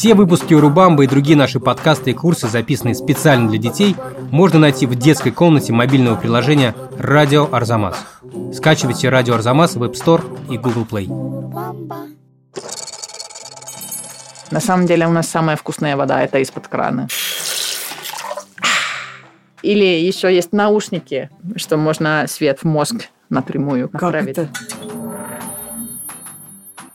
Все выпуски Урубамбы и другие наши подкасты и курсы, записанные специально для детей, можно найти в детской комнате мобильного приложения «Радио Арзамас». Скачивайте «Радио Арзамас» в App Store и Google Play. На самом деле у нас самая вкусная вода – это из-под крана. Или еще есть наушники, что можно свет в мозг напрямую направить. Как это?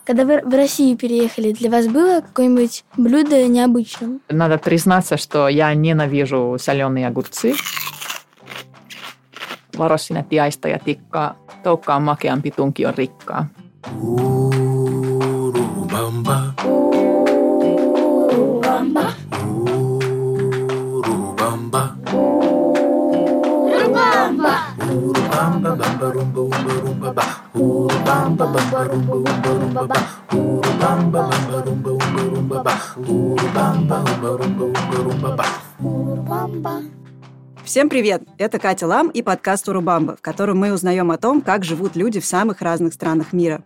Когда вы в Россию переехали, для вас было какое-нибудь блюдо необычным? Надо признаться, что я ненавижу соленые огурцы. Varo sinä tiaista ja tikkaa. Toukka on makeampi, tunki on rikkaa. Urubamba. Urubamba. Urubamba, ba. Urubamba, bamba, rumba, umba, rumba, ba. Urubamba, umba, rumba, umba, rumba, ba. Всем привет! Это Катя Лам и подкаст «Урубамба», в котором мы узнаем о том, как живут люди в самых разных странах мира.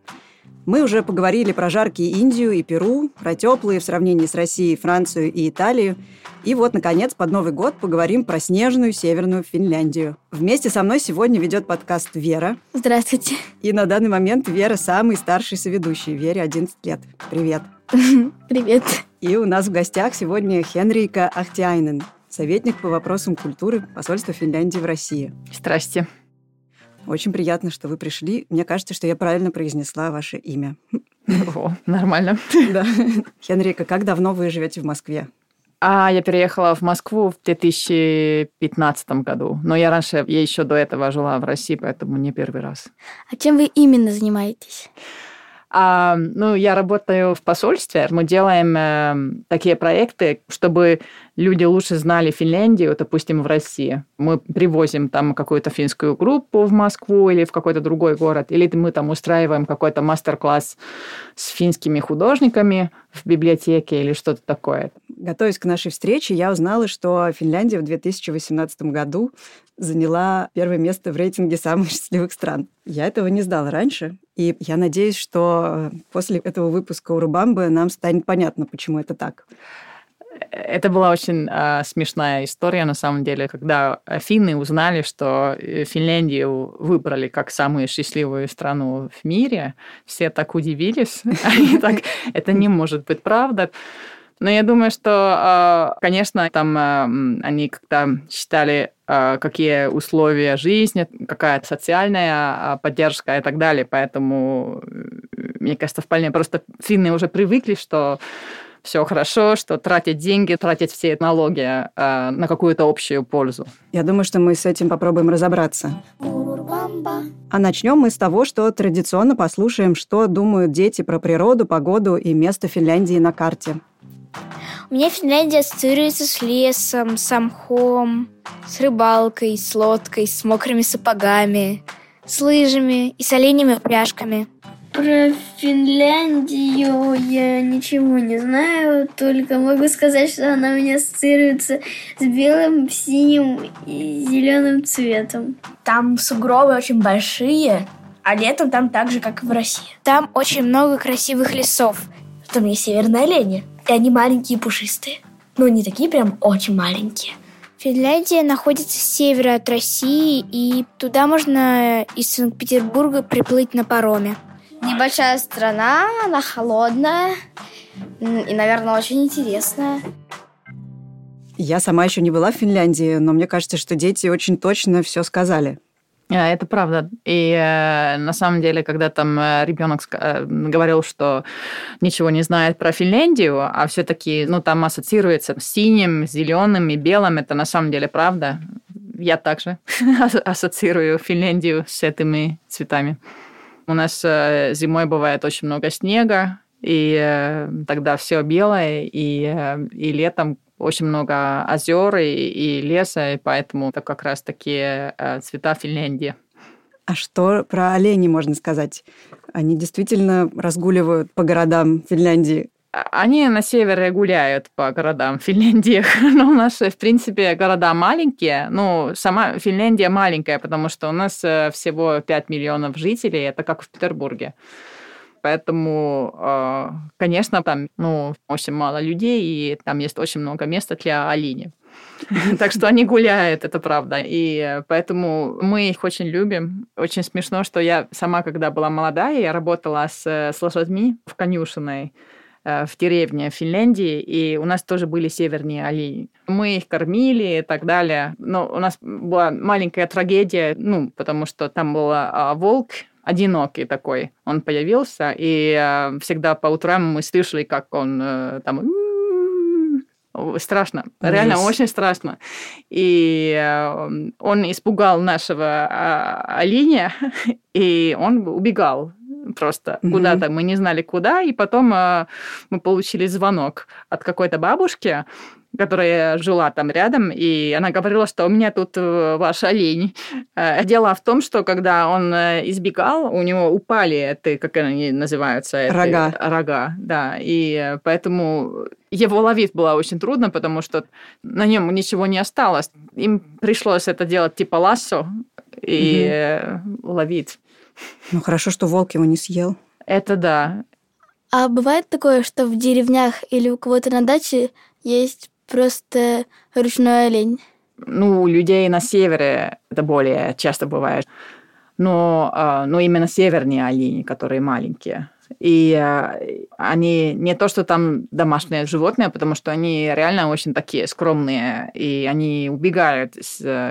Мы уже поговорили про жаркие Индию и Перу, про теплые в сравнении с Россией Францию и Италию. И вот, наконец, под Новый год поговорим про снежную северную Финляндию. Вместе со мной сегодня ведет подкаст Вера. Здравствуйте. И на данный момент Вера самый старший соведущий. Вере 11 лет. Привет. Привет. И у нас в гостях сегодня Хенрика Ахтиайнен, советник по вопросам культуры посольства Финляндии в России. Здрасте. Очень приятно, что вы пришли. Мне кажется, что я правильно произнесла ваше имя. О, нормально. Да. Хенрика, как давно вы живете в Москве? А я переехала в Москву в 2015 году. Но я раньше, я еще до этого жила в России, поэтому не первый раз. А чем вы именно занимаетесь? А, ну, я работаю в посольстве. Мы делаем э, такие проекты, чтобы люди лучше знали Финляндию, допустим, в России. Мы привозим там какую-то финскую группу в Москву или в какой-то другой город, или мы там устраиваем какой-то мастер-класс с финскими художниками в библиотеке или что-то такое. Готовясь к нашей встрече, я узнала, что Финляндия в 2018 году заняла первое место в рейтинге самых счастливых стран. Я этого не знала раньше, и я надеюсь, что после этого выпуска Урубамбы нам станет понятно, почему это так. Это была очень э, смешная история, на самом деле, когда финны узнали, что Финляндию выбрали как самую счастливую страну в мире. Все так удивились. Они так, это не может быть правда. Но я думаю, что, конечно, там они как-то считали, какие условия жизни, какая социальная поддержка и так далее. Поэтому, мне кажется, вполне просто финны уже привыкли, что все хорошо, что тратить деньги, тратить все налоги э, на какую-то общую пользу. Я думаю, что мы с этим попробуем разобраться. А начнем мы с того, что традиционно послушаем, что думают дети про природу, погоду и место Финляндии на карте. У меня Финляндия ассоциируется с лесом, с мхом, с рыбалкой, с лодкой, с мокрыми сапогами, с лыжами и с оленями упряжками. Про Финляндию я ничего не знаю, только могу сказать, что она у меня ассоциируется с белым, синим и зеленым цветом. Там сугробы очень большие, а летом там так же, как и в России. Там очень много красивых лесов. Там есть северные олени, и они маленькие и пушистые. Ну, не такие прям очень маленькие. Финляндия находится с севера от России, и туда можно из Санкт-Петербурга приплыть на пароме. Небольшая страна, она холодная и, наверное, очень интересная. Я сама еще не была в Финляндии, но мне кажется, что дети очень точно все сказали. А, Это правда. И э, на самом деле, когда там э, ребенок э, говорил, что ничего не знает про Финляндию, а все-таки, ну, там ассоциируется с синим, зеленым и белым, это на самом деле правда. Я также ассоциирую Финляндию с этими цветами. У нас э, зимой бывает очень много снега, и э, тогда все белое, и, э, и летом очень много озер и, и леса, и поэтому это как раз такие цвета Финляндии. А что про оленей можно сказать? Они действительно разгуливают по городам Финляндии? Они на севере гуляют по городам Финляндии, но у нас, в принципе, города маленькие. Ну, сама Финляндия маленькая, потому что у нас всего 5 миллионов жителей, это как в Петербурге. Поэтому, э, конечно, там ну, очень мало людей, и там есть очень много места для олени. Так что они гуляют, это правда. И поэтому мы их очень любим. Очень смешно, что я сама, когда была молодая, я работала с, с лошадьми в конюшиной э, в деревне в Финляндии, и у нас тоже были северные олени. Мы их кормили и так далее. Но у нас была маленькая трагедия, ну, потому что там был а, волк, одинокий такой. Он появился, и э, всегда по утрам мы слышали, как он э, там страшно, Ужас. реально очень страшно. И э, он испугал нашего э, оленя, и он убегал просто mm-hmm. куда-то, мы не знали куда, и потом э, мы получили звонок от какой-то бабушки, которая жила там рядом, и она говорила, что у меня тут э, ваш олень. Э, дело в том, что когда он э, избегал, у него упали это, как они называются? Рога. Это, рога, да. И поэтому его ловить было очень трудно, потому что на нем ничего не осталось. Им пришлось это делать типа лассо и угу. ловить. Ну хорошо, что волк его не съел. Это да. А бывает такое, что в деревнях или у кого-то на даче есть просто ручной олень? Ну, у людей на севере это более часто бывает. Но, а, но именно северные олени, которые маленькие. И а, они не то, что там домашние животные, потому что они реально очень такие скромные, и они убегают,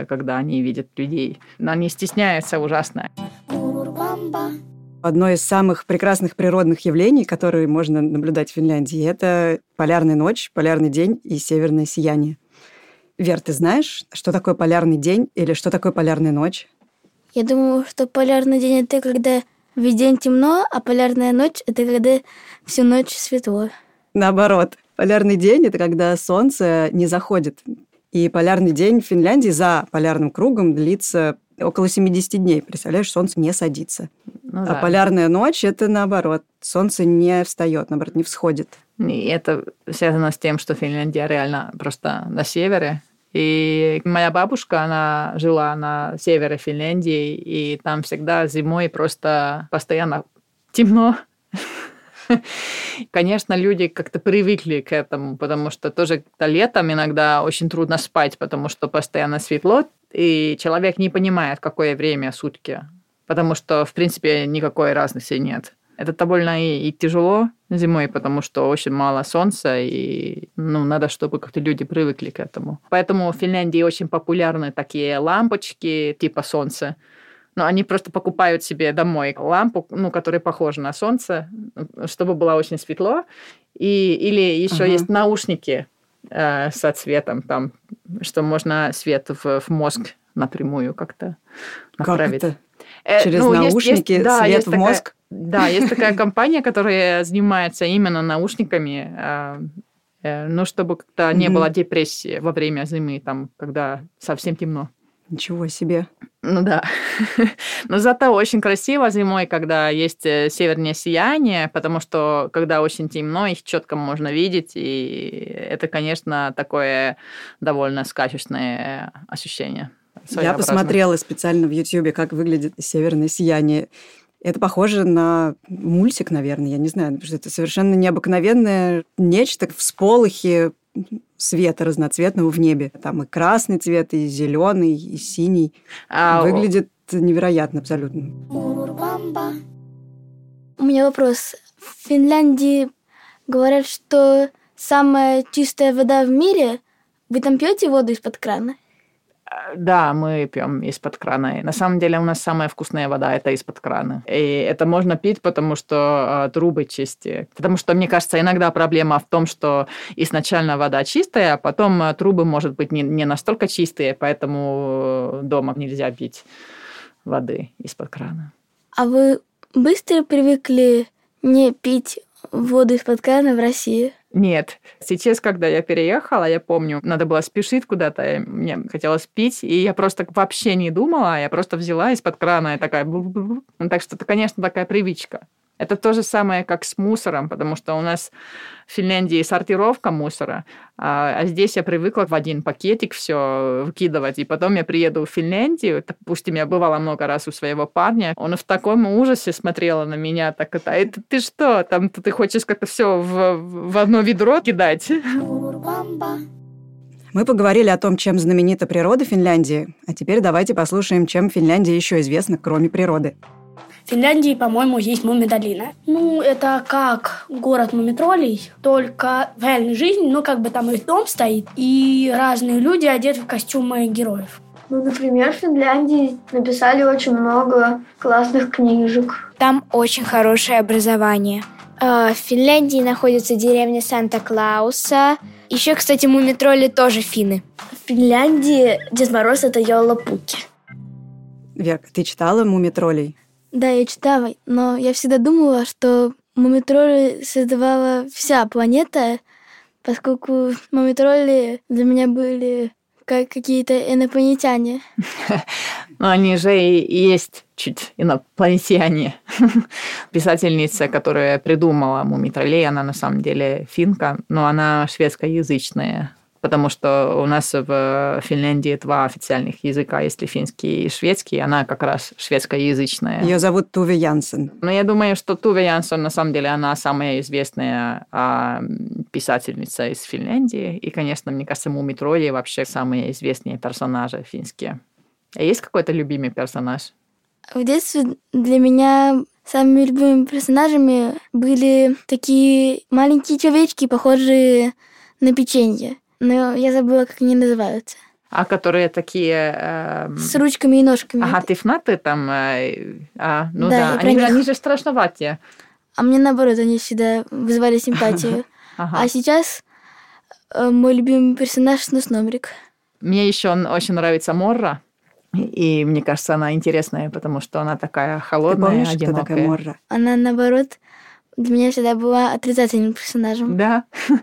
когда они видят людей. Но они стесняются ужасно. Одно из самых прекрасных природных явлений, которые можно наблюдать в Финляндии, это полярная ночь, полярный день и северное сияние. Вер, ты знаешь, что такое полярный день или что такое полярная ночь? Я думаю, что полярный день это когда весь день темно, а полярная ночь это когда всю ночь светло. Наоборот, полярный день это когда солнце не заходит. И полярный день в Финляндии за полярным кругом длится около 70 дней. Представляешь, солнце не садится. Ну, а да. полярная ночь это наоборот. Солнце не встает, наоборот, не всходит. И это связано с тем, что Финляндия реально просто на севере. И моя бабушка, она жила на севере Финляндии, и там всегда зимой просто постоянно темно. Конечно, люди как-то привыкли к этому, потому что тоже летом иногда очень трудно спать, потому что постоянно светло, и человек не понимает, какое время сутки, потому что, в принципе, никакой разницы нет. Это довольно и, и тяжело зимой, потому что очень мало солнца, и ну, надо, чтобы как-то люди привыкли к этому. Поэтому в Финляндии очень популярны такие лампочки типа солнца, но они просто покупают себе домой лампу, ну, которая похожа на солнце, чтобы было очень светло. И, или еще uh-huh. есть наушники э, со цветом, там, что можно свет в, в мозг напрямую как-то направить. Как это? Э, Через ну, наушники есть, есть, да, свет в такая, мозг? Да, есть такая компания, которая занимается именно наушниками, э, э, ну, чтобы как-то не было депрессии во время зимы, там, когда совсем темно. Ничего себе. Ну да. Но зато очень красиво зимой, когда есть э, северное сияние, потому что когда очень темно, их четко можно видеть, и это, конечно, такое довольно сказочное ощущение. Я посмотрела специально в Ютьюбе, как выглядит северное сияние. Это похоже на мультик, наверное, я не знаю, потому что это совершенно необыкновенное нечто, всполохи света разноцветного в небе. Там и красный цвет, и зеленый, и синий. А... Выглядит невероятно абсолютно. У меня вопрос. В Финляндии говорят, что самая чистая вода в мире. Вы там пьете воду из-под крана? Да, мы пьем из-под крана. И на самом деле у нас самая вкусная вода это из-под крана. И это можно пить, потому что э, трубы чистые. Потому что, мне кажется, иногда проблема в том, что изначально вода чистая, а потом э, трубы, может быть, не, не настолько чистые, поэтому дома нельзя пить воды из-под крана. А вы быстро привыкли не пить воду из-под крана в России? Нет. Сейчас, когда я переехала, я помню, надо было спешить куда-то, мне хотелось пить, и я просто вообще не думала, я просто взяла из-под крана и такая... Ну, так что это, конечно, такая привычка. Это то же самое, как с мусором, потому что у нас в Финляндии сортировка мусора, а, а здесь я привыкла в один пакетик все выкидывать. И потом я приеду в Финляндию, допустим, я бывала много раз у своего парня, он в таком ужасе смотрел на меня, так это, это ты что, там ты хочешь как-то все в, в одно ведро кидать? Мы поговорили о том, чем знаменита природа Финляндии, а теперь давайте послушаем, чем Финляндия еще известна, кроме природы. В Финляндии, по-моему, есть Мумидолина. Ну, это как город мумитролей, только в реальной жизни, ну, как бы там их дом стоит, и разные люди одеты в костюмы героев. Ну, например, в Финляндии написали очень много классных книжек. Там очень хорошее образование. Э, В Финляндии находится деревня Санта-Клауса. Еще, кстати, мумитроли тоже финны. В Финляндии Дед Мороз – это Йолапуки. Верка, ты читала «Мумитролей»? Да, я читала, но я всегда думала, что мумитроли создавала вся планета, поскольку мумитроли для меня были как какие-то инопланетяне. Но они же и есть чуть инопланетяне. Писательница, которая придумала мумитролей, она на самом деле финка, но она шведскоязычная потому что у нас в Финляндии два официальных языка, если финский и шведский, она как раз шведскоязычная. Ее зовут Туве Янсен. Но я думаю, что Туве Янсен, на самом деле, она самая известная а, писательница из Финляндии. И, конечно, мне кажется, Муми Тролли вообще самые известные персонажи финские. А есть какой-то любимый персонаж? В детстве для меня самыми любимыми персонажами были такие маленькие человечки, похожие на печенье. Но я забыла, как они называются. А которые такие... э, С ручками и ножками. Ага, тифнаты там... э, а, ну Да, да, они, же- них. они же страшноватые. А мне наоборот, они всегда вызывали симпатию. Ага. А сейчас э, мой любимый персонаж Снусномрик. Мне еще очень нравится Морра. И мне кажется, она интересная, потому что она такая Ты холодная, помнишь, кто одинокая. такая Морра? Она, наоборот, для меня всегда была отрицательным персонажем. Да.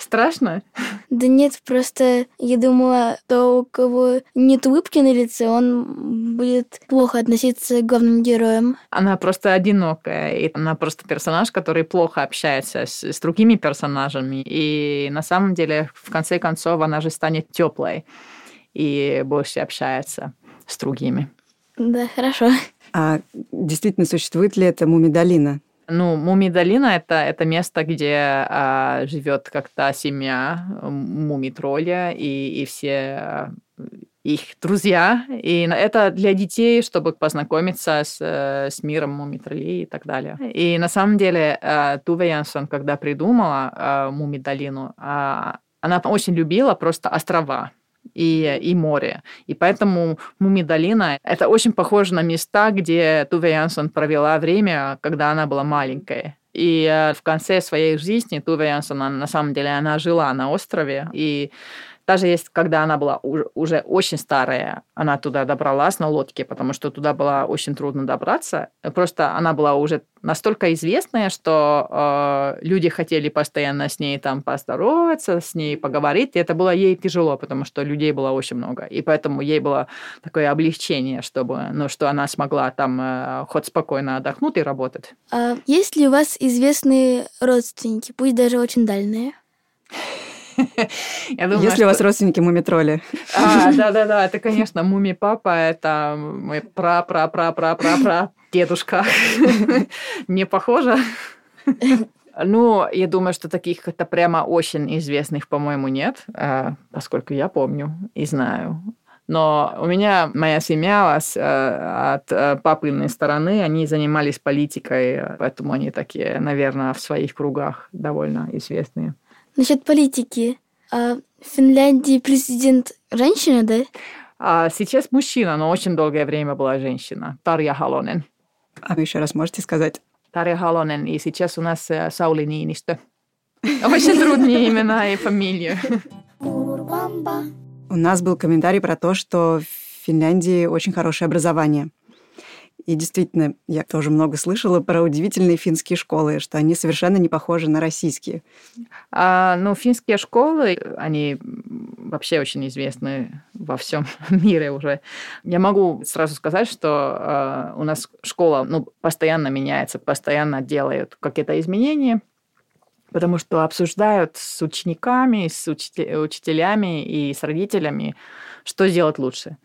Страшно? Да нет, просто я думала, что у кого нет улыбки на лице, он будет плохо относиться к главным героям. Она просто одинокая, и она просто персонаж, который плохо общается с, с другими персонажами. И на самом деле, в конце концов, она же станет теплой и больше общается с другими. Да, хорошо. А действительно, существует ли это Мумидолина? Ну, Мумидолина это, это место, где а, живет как-то семья мумитроля и, и все а, их друзья. И это для детей, чтобы познакомиться с, э, с миром мумитролей и так далее. И на самом деле а, Туве Янсон, когда придумала Мумидолину, а, она очень любила просто острова и, и море. И поэтому Мумидолина – это очень похоже на места, где Туве Янсон провела время, когда она была маленькая. И э, в конце своей жизни Туве Янсон, на самом деле, она жила на острове. И даже если, когда она была уж- уже очень старая, она туда добралась на лодке, потому что туда было очень трудно добраться. Просто она была уже настолько известная, что э, люди хотели постоянно с ней там поздороваться, с ней поговорить. И это было ей тяжело, потому что людей было очень много. И поэтому ей было такое облегчение, чтобы, ну, что она смогла там э, хоть спокойно отдохнуть и работать. А есть ли у вас известные родственники, пусть даже очень дальние? Я думаю, Если у вас что- родственники Мумитроли? А, да-да-да, это, конечно, Муми Папа, это мой пра-пра-пра-пра-пра-пра дедушка. Не похоже? Ну, я думаю, что таких это прямо очень известных, по-моему, нет, э, поскольку я помню и знаю. Но у меня моя семья с, э, от э, папиной стороны, они занимались политикой, поэтому они такие, наверное, в своих кругах довольно известные. Насчет политики. А в Финляндии президент женщина, да? А сейчас мужчина, но очень долгое время была женщина. Тарja Halonen. А вы еще раз можете сказать? Тарja Halonen. И сейчас у нас э, Саули Нинистö. Очень трудные имена и фамилии. У нас был комментарий про то, что в Финляндии очень хорошее образование. И действительно, я тоже много слышала про удивительные финские школы, что они совершенно не похожи на российские. А, ну, финские школы, они вообще очень известны во всем мире уже. Я могу сразу сказать, что э, у нас школа ну, постоянно меняется, постоянно делают какие-то изменения, потому что обсуждают с учениками, с учителями и с родителями, что сделать лучше.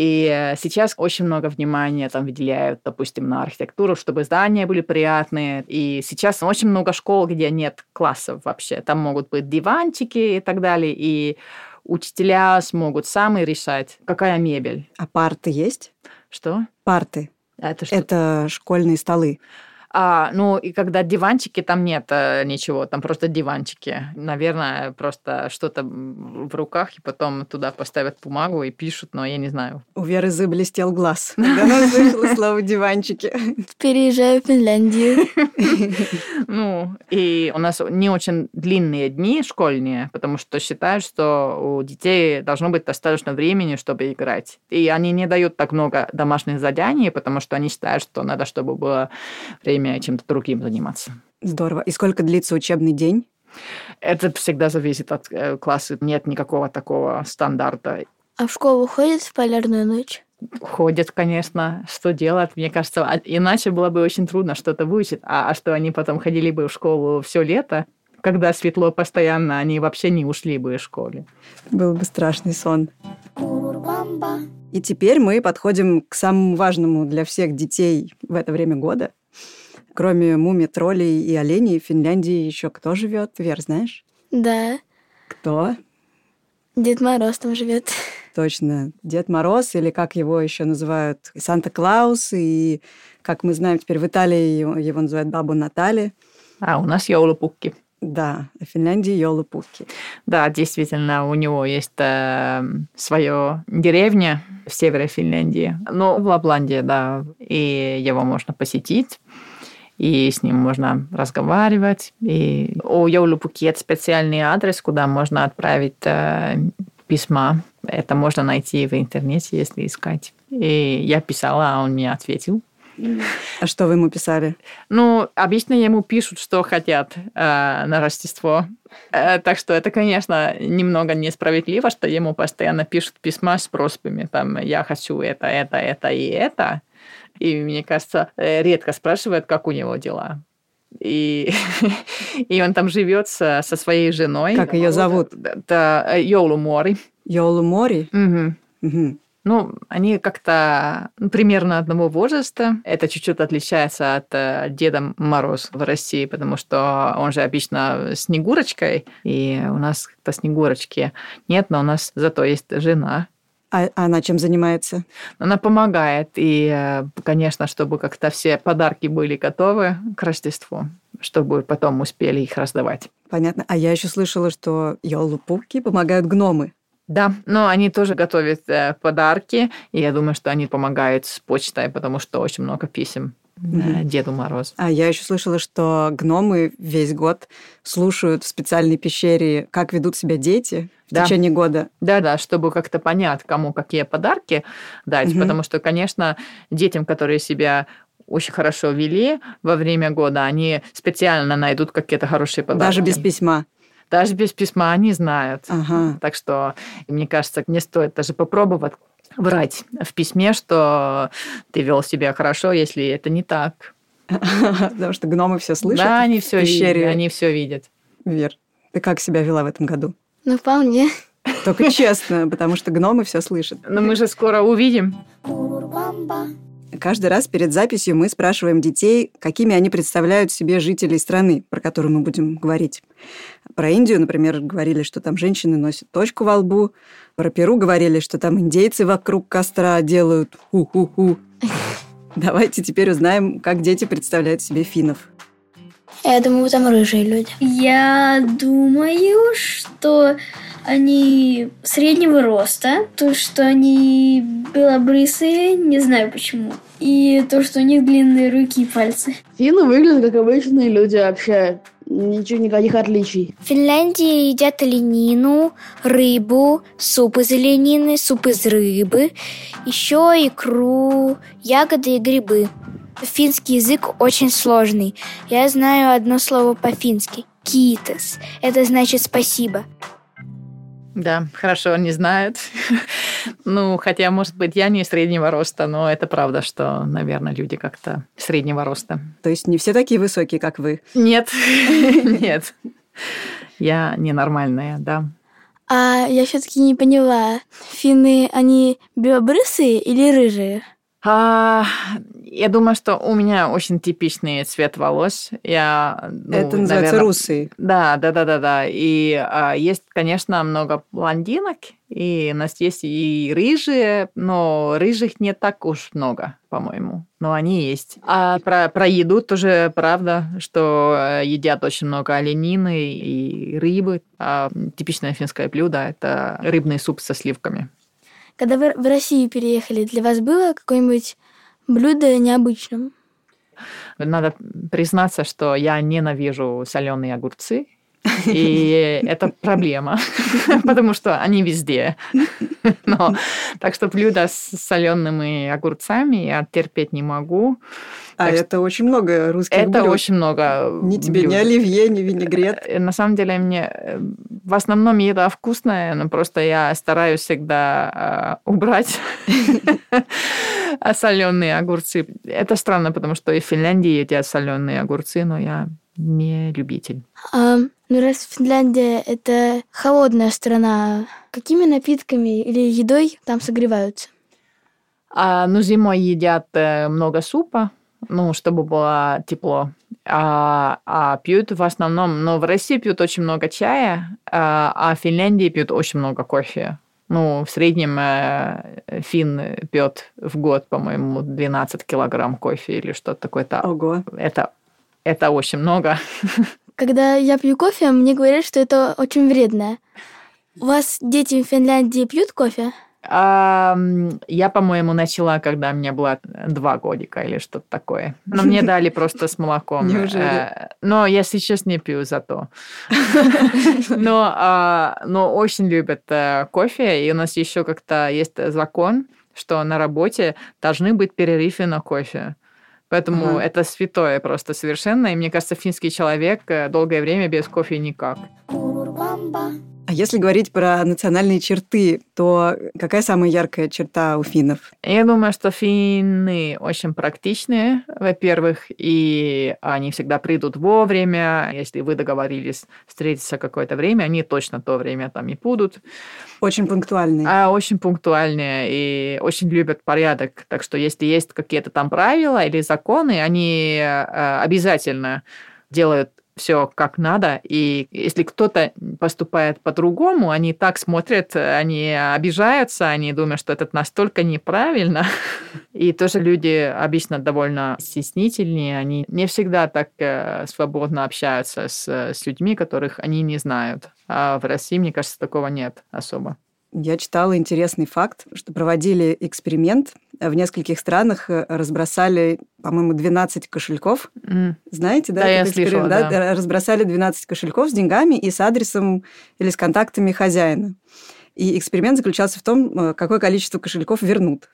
И э, сейчас очень много внимания там выделяют, допустим, на архитектуру, чтобы здания были приятные. И сейчас очень много школ, где нет классов вообще. Там могут быть диванчики и так далее. И учителя смогут сами решать, какая мебель. А парты есть? Что? Парты. Это что? Это школьные столы. А, ну, и когда диванчики, там нет ничего, там просто диванчики. Наверное, просто что-то в руках, и потом туда поставят бумагу и пишут, но я не знаю. У Веры заблестел глаз, когда она слышала слово «диванчики». Переезжаю в Финляндию. Ну, и у нас не очень длинные дни школьные, потому что считают, что у детей должно быть достаточно времени, чтобы играть. И они не дают так много домашних заданий, потому что они считают, что надо, чтобы было время время чем-то другим заниматься. Здорово. И сколько длится учебный день? Это всегда зависит от э, класса. Нет никакого такого стандарта. А в школу ходят в полярную ночь? Ходят, конечно. Что делать? Мне кажется, а иначе было бы очень трудно что-то выучить. А, а что они потом ходили бы в школу все лето, когда светло постоянно, они вообще не ушли бы из школы. Был бы страшный сон. И теперь мы подходим к самому важному для всех детей в это время года Кроме муми, троллей и оленей, в Финляндии еще кто живет? Вер, знаешь? Да. Кто? Дед Мороз там живет. Точно. Дед Мороз, или как его еще называют, Санта-Клаус, и, как мы знаем, теперь в Италии его называют Бабу Натали. А у нас Йолупукки. Да, в Финляндии Йолупукки. Да, действительно, у него есть э, свое деревня в севере Финляндии, но в Лапландии, да, и его можно посетить и с ним можно разговаривать. И у Йоулупукет специальный адрес, куда можно отправить э, письма. Это можно найти в интернете, если искать. И я писала, а он мне ответил. А что вы ему писали? Ну, обычно ему пишут, что хотят э, на Рождество. Э, так что это, конечно, немного несправедливо, что ему постоянно пишут письма с просьбами. Там, я хочу это, это, это и это. И, мне кажется, э, редко спрашивают, как у него дела. И, и он там живет со, со своей женой. Как ее зовут? Это Йолу Мори. Йолу Мори? Угу. Угу. Ну, они как-то ну, примерно одного возраста. Это чуть-чуть отличается от э, Деда Мороз в России, потому что он же обычно Снегурочкой, и у нас как-то Снегурочки нет, но у нас зато есть жена, а она чем занимается? Она помогает. И, э, конечно, чтобы как-то все подарки были готовы к Рождеству, чтобы потом успели их раздавать. Понятно. А я еще слышала, что елу-пупки помогают гномы. Да, но они тоже готовят э, подарки, и я думаю, что они помогают с почтой, потому что очень много писем mm Деду Морозу. А я еще слышала, что гномы весь год слушают в специальной пещере, как ведут себя дети в да. течение года. Да-да, чтобы как-то понять, кому какие подарки дать, mm потому что, конечно, детям, которые себя очень хорошо вели во время года, они специально найдут какие-то хорошие подарки. Даже без письма. Даже без письма они знают. Ага. Так что, мне кажется, не стоит даже попробовать врать в письме, что ты вел себя хорошо, если это не так. Потому что гномы все слышат. Да, они все видят. Они все видят. Вер, ты как себя вела в этом году? Ну, вполне. Только честно, потому что гномы все слышат. Но мы же скоро увидим. Каждый раз перед записью мы спрашиваем детей, какими они представляют себе жителей страны, про которую мы будем говорить. Про Индию, например, говорили, что там женщины носят точку во лбу. Про Перу говорили, что там индейцы вокруг костра делают ху-ху-ху. Давайте теперь узнаем, как дети представляют себе финнов. Я думаю, там рыжие люди. Я думаю, что они среднего роста, то, что они белобрысые, не знаю почему, и то, что у них длинные руки и пальцы. Финны выглядят как обычные люди вообще ничего, никаких отличий. В Финляндии едят оленину, рыбу, суп из оленины, суп из рыбы, еще икру, ягоды и грибы. Финский язык очень сложный. Я знаю одно слово по-фински – «китас». Это значит «спасибо». Да, хорошо, не знают. ну, хотя, может быть, я не среднего роста, но это правда, что, наверное, люди как-то среднего роста. То есть не все такие высокие, как вы? Нет, нет. Я ненормальная, да. А я все-таки не поняла, финны, они белобрысые или рыжие? А, я думаю, что у меня очень типичный цвет волос. Я, ну, Это называется наверное, русые. Да, да, да, да, да. И а, есть, конечно, много блондинок, и у нас есть и рыжие, но рыжих не так уж много, по-моему. Но они есть. А про, про еду тоже правда, что э, едят очень много оленины и рыбы. А типичное финское блюдо – это рыбный суп со сливками. Когда вы в Россию переехали, для вас было какое-нибудь блюдо необычным? Надо признаться, что я ненавижу соленые огурцы. И это проблема, потому что они везде. Но, так что блюдо с солеными огурцами я терпеть не могу. А Так это очень много русских Это блюд. очень много. Ни тебе блюд. ни оливье, ни винегрет. Э, На самом деле мне э, в основном еда вкусная, но просто я стараюсь всегда э, убрать соленые огурцы. Это странно, потому что и в Финляндии едят соленые огурцы, но я не любитель. А, ну, раз Финляндия – это холодная страна, какими напитками или едой там согреваются? А, ну, зимой едят э, много супа, ну, чтобы было тепло. А, а пьют в основном, ну, в России пьют очень много чая, а, а в Финляндии пьют очень много кофе. Ну, в среднем э, фин пьет в год, по-моему, 12 килограмм кофе или что-то такое-то. Ого. Это, это очень много. Когда я пью кофе, мне говорят, что это очень вредно. У вас дети в Финляндии пьют кофе? А, я, по-моему, начала, когда мне было два годика или что-то такое. Но мне дали просто с молоком. Неужели? Э, Но я сейчас не пью зато. Но, а, но очень любят э, кофе. И у нас еще как-то есть закон, что на работе должны быть перерывы на кофе. Поэтому Ага. это святое просто совершенно. И мне кажется, финский человек э, долгое время без кофе никак. А если говорить про национальные черты, то какая самая яркая черта у финнов? Я думаю, что финны очень практичные, во-первых, и они всегда придут вовремя. Если вы договорились встретиться какое-то время, они точно то время там и будут. Очень пунктуальные. А очень пунктуальные и очень любят порядок. Так что если есть какие-то там правила или законы, они э, обязательно делают все как надо, и если кто-то поступает по-другому, они так смотрят, они обижаются, они думают, что это настолько неправильно. И тоже люди обычно довольно стеснительнее, они не всегда так э, свободно общаются с, с людьми, которых они не знают. А в России, мне кажется, такого нет особо. Я читала интересный факт, что проводили эксперимент. В нескольких странах э, разбросали, по-моему, 12 кошельков. М. Знаете, да? Да, я слышала, да. Разбросали 12 кошельков с деньгами и с адресом или с контактами хозяина. И эксперимент заключался в том, э, какое количество кошельков вернут.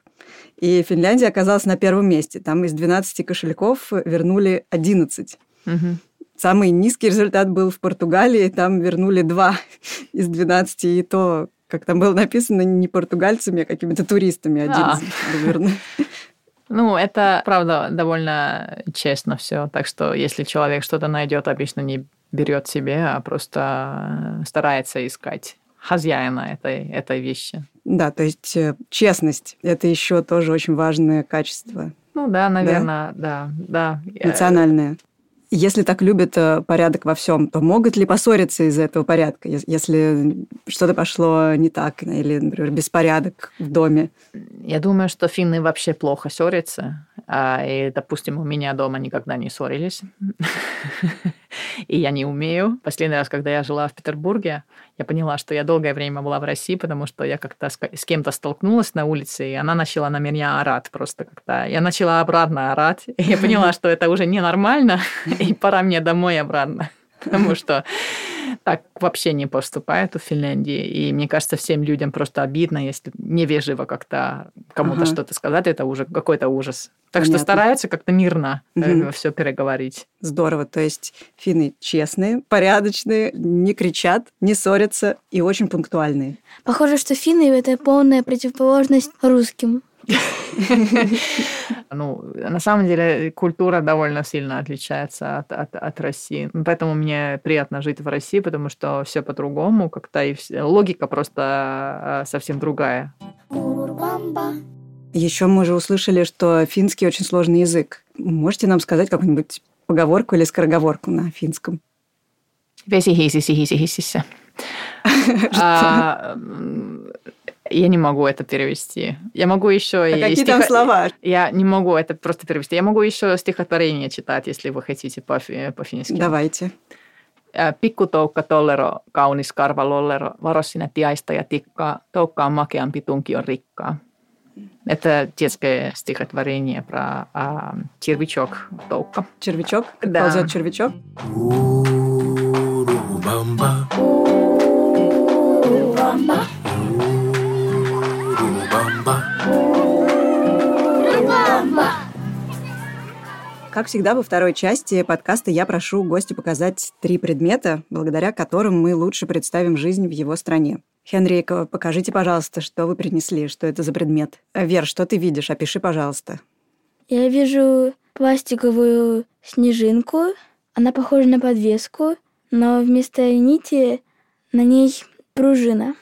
И Финляндия оказалась на первом месте. Там из 12 кошельков вернули 11. Мгм. Самый низкий результат был в Португалии. Там вернули 2 из 12. И то, как там было написано, не португальцами, а какими-то туристами 11 было верну- Ну, это, правда, довольно честно все. Так что, если человек что-то найдет, обычно не берет себе, а просто э, старается искать хозяина этой, этой вещи. Да, то есть э, честность – это еще тоже очень важное качество Ну да, наверное, да, да. Э, национальное. Если так любят э, порядок во всем, то могут ли поссориться из-за этого порядка, ес- если что-то пошло не так, или, например, беспорядок в доме? Я думаю, что финны вообще плохо ссорятся. А, И, допустим, у меня дома никогда не ссорились. И я не умею. Последний раз, когда я жила в Петербурге, я поняла, что я долгое время была в России, потому что я как-то с кем-то столкнулась на улице, и она начала на меня орать просто как-то. Я начала обратно орать, и я поняла, что это уже ненормально, и пора мне домой обратно. потому что так вообще не поступает в Финляндии. И мне кажется, всем людям просто обидно, если невежливо как-то кому-то Ага. что-то сказать, это уже какой-то ужас. Так что Понятно. стараются как-то мирно Мгм. все переговорить. Здорово. То есть финны честные, порядочные, не кричат, не ссорятся и очень пунктуальные. Похоже, что финны — это полная противоположность русским. Ну, на самом деле, культура довольно сильно отличается от, от, от России. Поэтому мне приятно жить в России, потому что все по-другому, как-то и логика просто э, совсем другая. Еще мы же услышали, что финский очень сложный язык. Можете нам сказать какую-нибудь поговорку или скороговорку на финском? Vesi Я не могу это перевести. Я могу еще А и какие там стихо- слова? Я не могу это просто перевести. Я могу еще стихотворение читать, если вы хотите по- по-фински. Давайте. Ää, Pikkutoukka tollero, kaunis karva lollero, varo sinä tiaista ja tikkaa, toukka on makeampi, tunki on rikkaa. Это детское стихотворение про а, червячок Тоука. Червячок? Да. ползет червячок? Как всегда, во второй части подкаста я прошу гостя показать три предмета, благодаря которым мы лучше представим жизнь в его стране. Хенрика, покажите, пожалуйста, что вы принесли, что это за предмет. Э, Вер, что ты видишь? Опиши, пожалуйста. Я вижу пластиковую снежинку. Она похожа на подвеску, но вместо нити на ней пружина.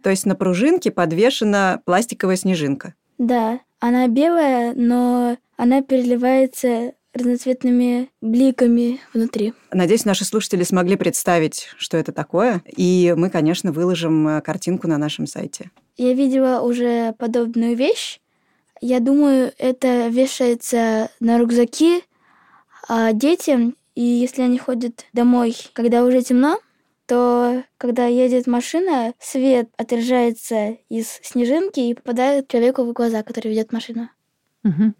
То есть на пружинке подвешена пластиковая снежинка. Да, она белая, но она переливается разноцветными бликами внутри. Надеюсь, наши слушатели смогли представить, что это такое. И мы, конечно, выложим э, картинку на нашем сайте. Я видела уже подобную вещь. Я думаю, это вешается на рюкзаки а, детям, и если они ходят домой, когда уже темно, то когда едет машина, свет отражается из снежинки и попадает человеку в глаза, который ведет машину.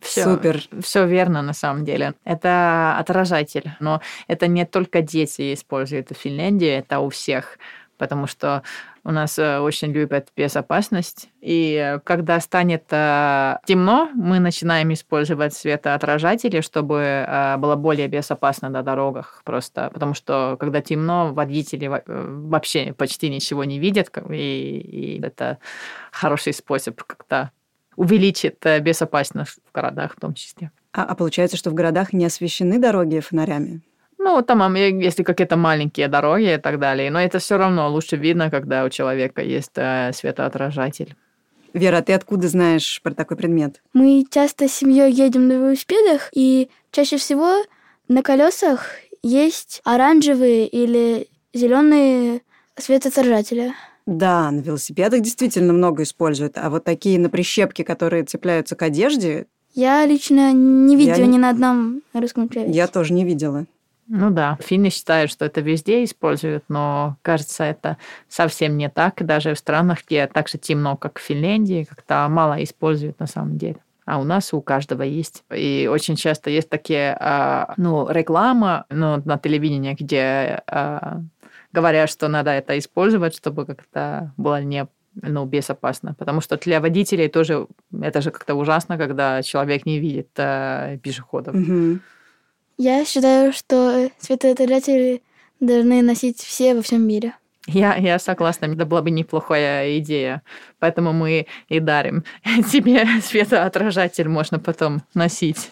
Все, Супер. Все верно на самом деле. Это отражатель, но это не только дети используют в Финляндии, это у всех, потому что у нас э, очень любят безопасность. И когда станет э, темно, мы начинаем использовать светоотражатели, чтобы э, было более безопасно на дорогах просто. Потому что когда темно, водители во- вообще почти ничего не видят, и, и это хороший способ как-то увеличит э, безопасность в городах в том числе. А, а получается, что в городах не освещены дороги фонарями? Ну, там, ам, е- если какие-то маленькие дороги и так далее, но это все равно лучше видно, когда у человека есть э, светоотражатель. Вера, а ты откуда знаешь про такой предмет? Мы часто с семьей едем на велосипедах, и чаще всего на колесах есть оранжевые или зеленые светоотражатели. Да, на велосипедах действительно много используют. А вот такие на прищепки, которые цепляются к одежде, Я лично не видела не- ни на одном русском человеке. я тоже не видела. Ну да, финны считают, что это везде используют, но кажется, это совсем не так. Даже в странах, где так же темно, как в Финляндии, как-то мало используют на самом деле. А у нас у каждого есть. И очень часто есть такие, а, ну, реклама ну, на телевидении, где говорят, что надо это использовать, чтобы как-то было не ну, безопасно. Потому что для водителей тоже это же как-то ужасно, когда человек не видит э, пешеходов. Мгм. Я считаю, что светоотражатели должны носить все во всем мире. Я, я согласна, это была бы неплохая идея. Поэтому мы и дарим тебе светоотражатель, можно потом носить.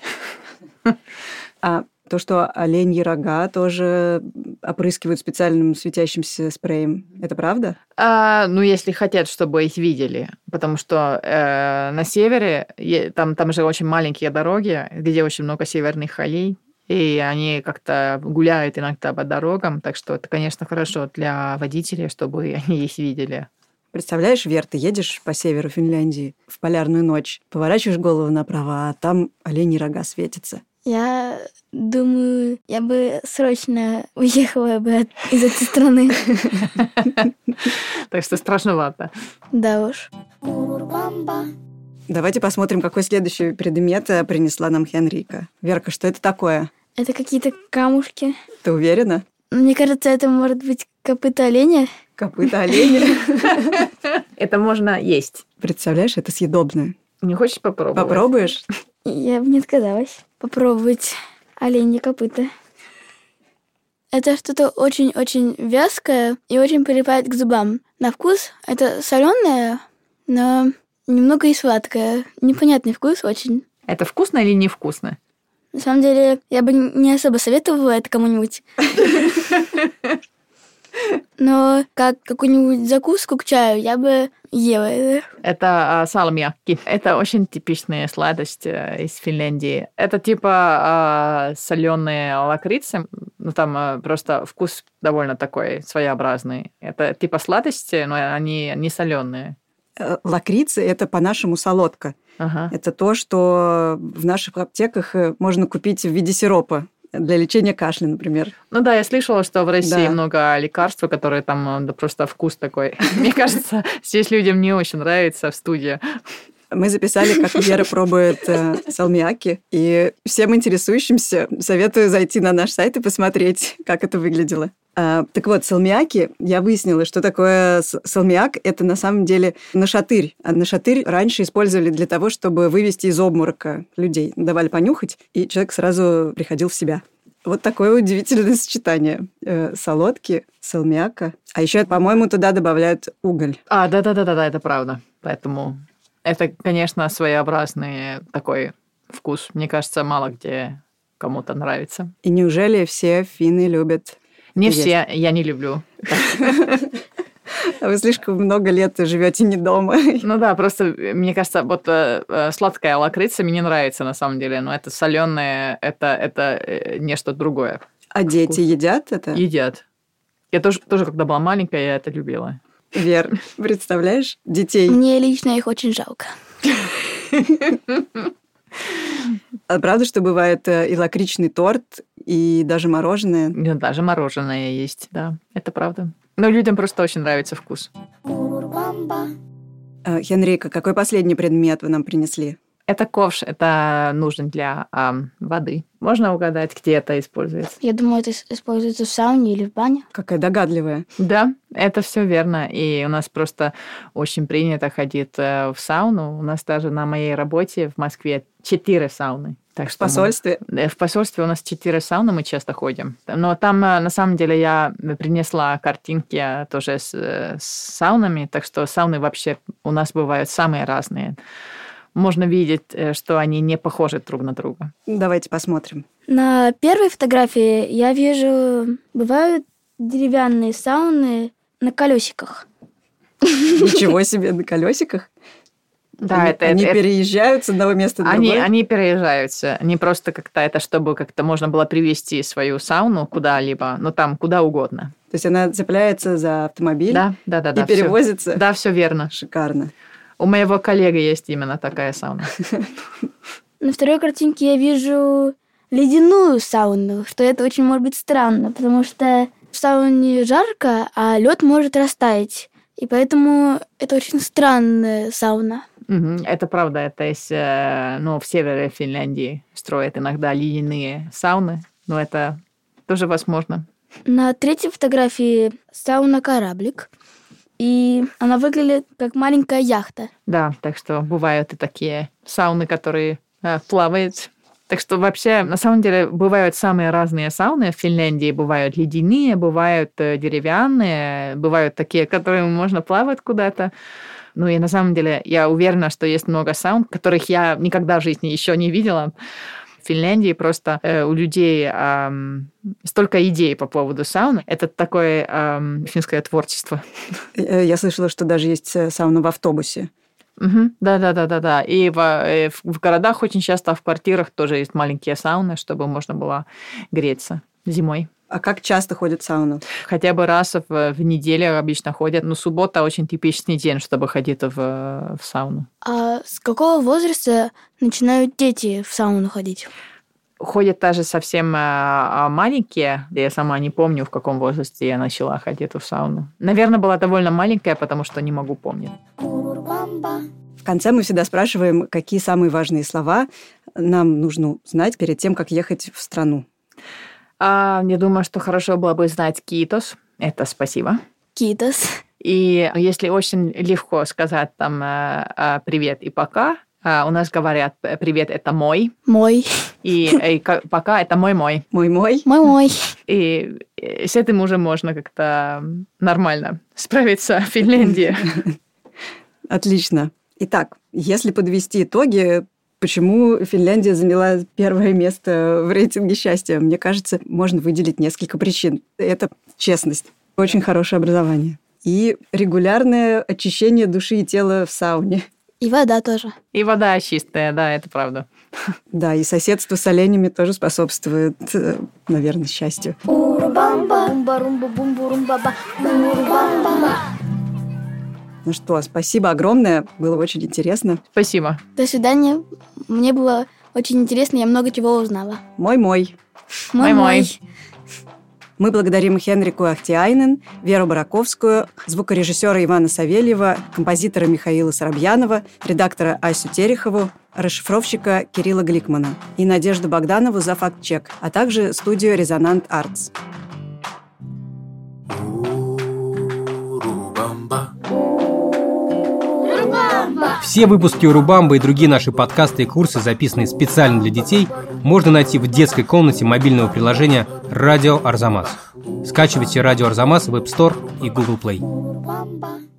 А то, что оленьи рога тоже опрыскивают специальным светящимся спреем, это правда? А, ну, если хотят, чтобы их видели. Потому что э, на севере там, там же очень маленькие дороги, где очень много северных аллей. И они как-то гуляют иногда по дорогам. Так что это, конечно, хорошо для водителей, чтобы они их видели. Представляешь, Вер, ты едешь по северу Финляндии в полярную ночь, поворачиваешь голову направо, а там оленьи рога светятся. Я думаю, я бы срочно уехала бы от- из этой страны. Так что страшновато. Да уж. Давайте посмотрим, какой следующий предмет э, принесла нам Хенрика. Верка, что это такое? Это какие-то камушки. Ты уверена? Мне кажется, это может быть копыта оленя. Копыта оленя. Это можно есть. Представляешь, это съедобное. Не хочешь попробовать? Попробуешь? Я бы не отказалась попробовать оленье копыта. Это что-то очень-очень вязкое и очень прилипает к зубам. На вкус это соленое, но немного и сладкое. Непонятный вкус очень. Это вкусно или невкусно? На самом деле, я бы не особо советовала это кому-нибудь. Но как какую-нибудь закуску к чаю я бы ела это. А, салмиакки. Это очень типичная сладость э, из Финляндии. Это типа а, соленые лакрицы, ну там а, просто вкус довольно такой своеобразный. Это типа сладости, но они не соленые. Э, Лакрицы – это по-нашему солодка. Ага. Это то, что в наших аптеках можно купить в виде сиропа для лечения кашля, например. Ну да, я слышала, что в России Да. много лекарств, которые там э, да, просто вкус такой. Мне кажется, здесь людям не очень нравится в студии. Мы записали, как Вера пробует э, салмиаки, и всем интересующимся советую зайти на наш сайт и посмотреть, как это выглядело. А, так вот, салмиаки, я выяснила, что такое с- салмиак. Это на самом деле нашатырь. А нашатырь раньше использовали для того, чтобы вывести из обморока людей. Давали понюхать, и человек сразу приходил в себя. Вот такое удивительное сочетание. Э, солодки, салмиака. А еще, по-моему, туда добавляют уголь. А, да-да-да-да, это правда. Поэтому это, конечно, своеобразный такой вкус. Мне кажется, мало где кому-то нравится. И неужели все финны любят Не Есть. все, я не люблю. А Вы слишком много лет живете не дома. Ну да, просто мне кажется, вот э, э, сладкая лакрица мне не нравится на самом деле, но это соленое, это, это э, нечто другое. А дети едят это? Едят. Я тоже, тоже, когда была маленькая, я это любила. Вер, представляешь? Детей. Мне лично их очень жалко. А правда, что бывает э, и лакричный торт, и даже мороженое? Ну, Даже мороженое есть, да, это правда. Но людям просто очень нравится вкус. Э, Хенрика, какой последний предмет вы нам принесли? Это ковш, это нужно для ам, воды. Можно угадать, где это используется? Я думаю, это ис- используется в сауне или в бане. Какая догадливая. Да, это все верно. И у нас просто очень принято ходить э, в сауну. У нас даже на моей работе в Москве четыре сауны. Так В что мы- посольстве? Э, В посольстве у нас четыре сауны, мы часто ходим. Но там, э, на самом деле, я принесла картинки э, тоже с, э, с саунами, так что сауны вообще у нас бывают самые разные. Можно видеть, э, что они не похожи друг на друга. Давайте посмотрим. На первой фотографии я вижу, бывают деревянные сауны на колесиках. Ничего себе, на колесиках. Да, они, это, они это- переезжают с одного места на Они, другое. они переезжаются. Они просто как-то это, чтобы как-то можно было привезти свою сауну куда-либо, ну там куда угодно. То есть она цепляется за автомобиль Да, да, да, и да. перевозится. Да, все верно. Шикарно. У моего коллеги есть именно такая сауна. На второй картинке я вижу ледяную сауну, что это очень может быть странно, потому что в сауне жарко, а лед может растаять. И поэтому это очень странная сауна. Мгм, Это правда, это есть, э, ну, в севере Финляндии строят иногда ледяные сауны, но это тоже возможно. На третьей фотографии сауна-кораблик. И она выглядит как маленькая яхта. Да, так что бывают и такие сауны, которые э, плавают. Так что вообще, на самом деле, бывают самые разные сауны в Финляндии. Бывают ледяные, бывают э, деревянные, бывают такие, которые можно плавать куда-то. Ну и на самом деле я уверена, что есть много саун, которых я никогда в жизни еще не видела. В Финляндии просто э, у людей ам, столько идей по поводу сауны. Это такое ам, финское творчество. Э, Я слышала, что даже есть э, сауна в автобусе. Мгм. Да, да, да, да, да. И в, э, в- в городах очень часто в квартирах тоже есть маленькие сауны, чтобы можно было греться зимой. А как часто ходят в сауну? Хотя бы раз в, в неделю обычно ходят. Но суббота очень типичный день, чтобы ходить в, в сауну. А с какого возраста начинают дети в сауну ходить? Ходят даже совсем а, а, маленькие. Я сама не помню, в каком возрасте я начала ходить в сауну. Наверное, была довольно маленькая, потому что не могу помнить. В конце мы всегда спрашиваем, какие самые важные слова нам нужно знать перед тем, как ехать в страну. А, я думаю, что хорошо было бы знать китос. Это спасибо. Китос. И если очень легко сказать там э, э, привет и пока, э, у нас говорят привет это мой, Мой. и, и ка- пока это мой мой. Мой-мой. Мой-мой. И с этим уже можно как-то нормально справиться в Финляндии. Отлично. Итак, если подвести итоги, почему Финляндия заняла первое место в рейтинге счастья, мне кажется, можно выделить несколько причин. Это честность, очень хорошее образование и регулярное очищение души и тела в сауне. И вода тоже. И вода чистая, да, это правда. Да, и соседство с оленями тоже способствует, э, наверное, счастью. Ну что, спасибо огромное, было очень интересно. Спасибо. До свидания. Мне было очень интересно, я много чего узнала. Мой-мой. Мой-мой. Мы благодарим Хенрику Ахтиайнен, Веру Бараковскую, звукорежиссера Ивана Савельева, композитора Михаила Соробьянова, редактора Асю Терехову, расшифровщика Кирилла Гликмана и Надежду Богданову за факт-чек, а также студию «Резонант Артс». Урубамба. Все выпуски Урубамбы и другие наши подкасты и курсы, записанные специально для детей, можно найти в детской комнате мобильного приложения «Радио Арзамас». Скачивайте «Радио Арзамас» в App Store и Google Play.